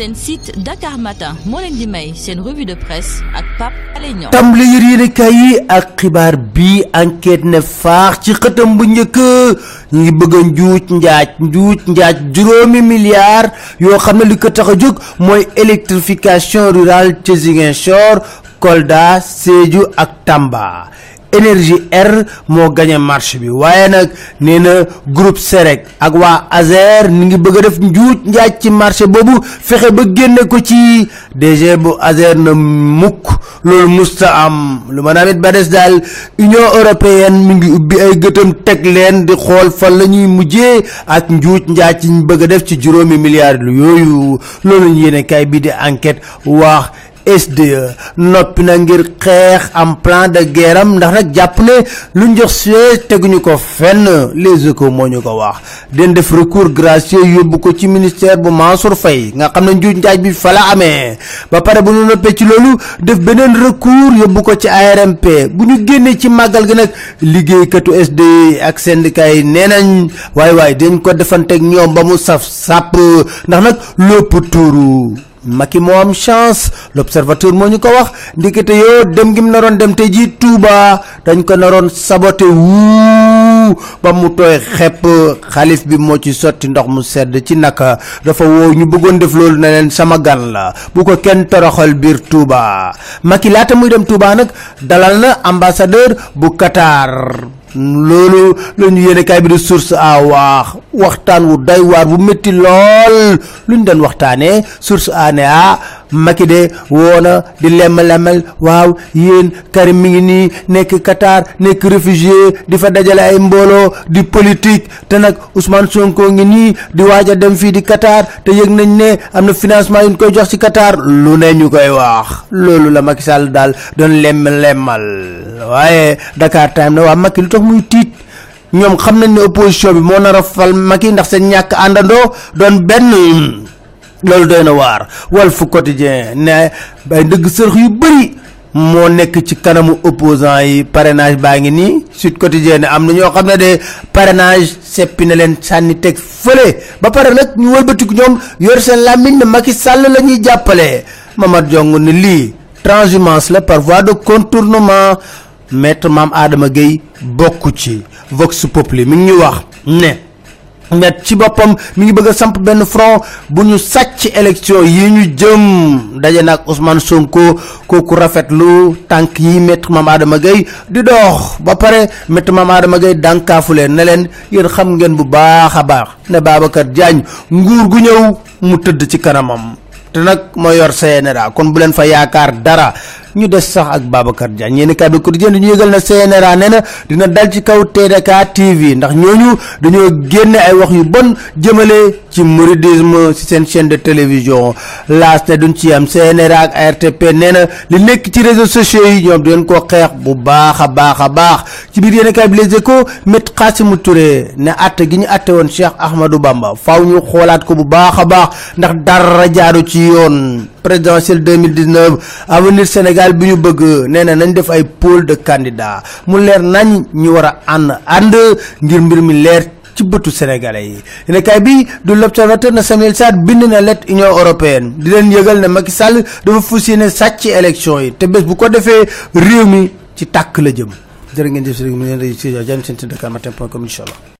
seen site Dakar Matin di may revue de presse ak yi ak bi enquête ne faax ci xëtam bu njëkk ñu ngi bëgg a njuuj njaaj njuuj njaaj juróomi milliards yoo li ko tax a jóg électrification rurale ci Ziguinchor Kolda Sédhiou ak Tamba énergie R moo gagné marché bi. Waaye nag nee na groupe Serec ak waa Azer ni ngi bëgg a def njuuj njaaj ci marché boobu. Fexe ba génne ko ci DG bu Azer na mukk. Loolu musta am. Lu ma naamit ba des daal Union européenne mi ngi ubbi ay gëtam teg leen di xool fan la ñuy mujjee ak njuuj njaaj ci bëgg a def ci juróomi milliards yooyu. Loolu yéene kay bi di enquête wax SDE noppi na ngir am plan de guerre am ndax nag jàpp ne lu njox see teguñu ko fenn les échos moo ñu ko wax. Den def recours gracieux yóbbu ko ci ministère bu Mansour Faye nga xam ne njaaj bi fa la ba pare bu ñu ci def beneen recours yóbbu ko ci ARMP bu ñu génnee ci màggal gi nag liggéeykatu SDE ak syndicat yi nee nañ waaye waaye dañ ko defanteeg ñoom ba mu saf sàpp. Ndax nag Macky moo am chance. L'observateur moo ñu wax. Ndikete yoo dem gi mu naroon dem te ji Touba. Dañ ko naroon saboté wuu. Ba mu tooy xepp. Xalif bi moo ci sotti ndox mu sedd ci naka. Dafa woo ñu bëggoon def loolu ne leen sama gan la. Bu ko toroxal Touba. Macky laata muy dem Touba nag dalal na ambassadeur bu Qatar loolu la ñu yéene kaay bi di source a wax waxtaan wu doy waar bu métti lool lu ñu doon waxtaanee source a ne ah Macky de woona di lemm-lemmel waaw yéen Karim mi ngi nii nekk Qatar nekk réfugié di fa dajale ay mbooloo di politique te nag Ousmane Sonko ngi nii di waaj a dem fii di Qatar te yëg nañ ne am na financement yu ñu koy jox ci Qatar lu ne ñu wax. Loolu la Macky Sall daal doon lemm-lemmal waaye Dakar Time na waa Macky lu tax muy tiit? Ñoom xam nañ ne opposition bi moo nar a fal Macky ndax seen ñàkk àndandoo doon benn loolu doy na waar. Walf Quotidien ne ay ndëgg sërx yu bëri moo nekk ci kanamu opposant yi. Parrainage baa ngi Sud Quotidien am na ñoo xam de parrainage seppi na leen sànni teg fële. Ba pare nag ñu wëlbatiku ñoom yor seen làmmiñ ne Macky Sall la ñuy Mamad Diong ne lii transhumance la par voie de contournement. Maître Mame Adama Gueye bokku ci. Vox Populi mi ngi wax ne met ci boppam mi ngi bëgg a samp benn front bu ñu sàcc élection yi ñu jëm. Daje nag Ousmane Sonko kooku rafetlu tànk yi maître Mame Adama Gueye di dox. Ba pare maître Mame Adama Gueye dànkaafu leen ne leen yéen xam ngeen bu baax baax ne Babacar Diagne nguur gu ñëw mu tëdd ci kanamam. Te nag moo yor kon bu fa dara ñu des sax ak Babacar Diagne. Yéen kay bi quotidien ñu yëgal na CNRA nee na dina dal ci kaw TDK TV ndax ñooñu dañoo génne ay wax yu bon jëmale ci mouridisme ci seen chaîne de télévision. Laas ne duñ ci am. CNRA ak ARTP nee na li nekk ci réseaux sociaux yi ñoom leen ko xeex bu baax a baax a baax. Ci biir yéen kay bi les échos met Khassimou Touré ne atte gi ñu atte woon Cheikh Ahmadou Bamba faaw ñu xoolaat ko bu baax a baax ndax dara jaaru ci yoon. Présidentielle 2019 avenir Sénégal bi ñu bëgg nee na nañ def ay pôle de candidats. Mu leer nañ ñu war a ànd ànd ngir mbir mi leer ci bëtu sénégalais yi. Yéen kay bi du l'observateur na Samuel Sarr bind na lettre Union européenne. Di leen yëgal ne Macky Sall dafa fas yéene sàcc élection yi. Te bés bu ko defee réew mi ci tàkk la jëm. Jërë ngeen jëf rek mu leen rëy si seen site dakarmatin.com incha allah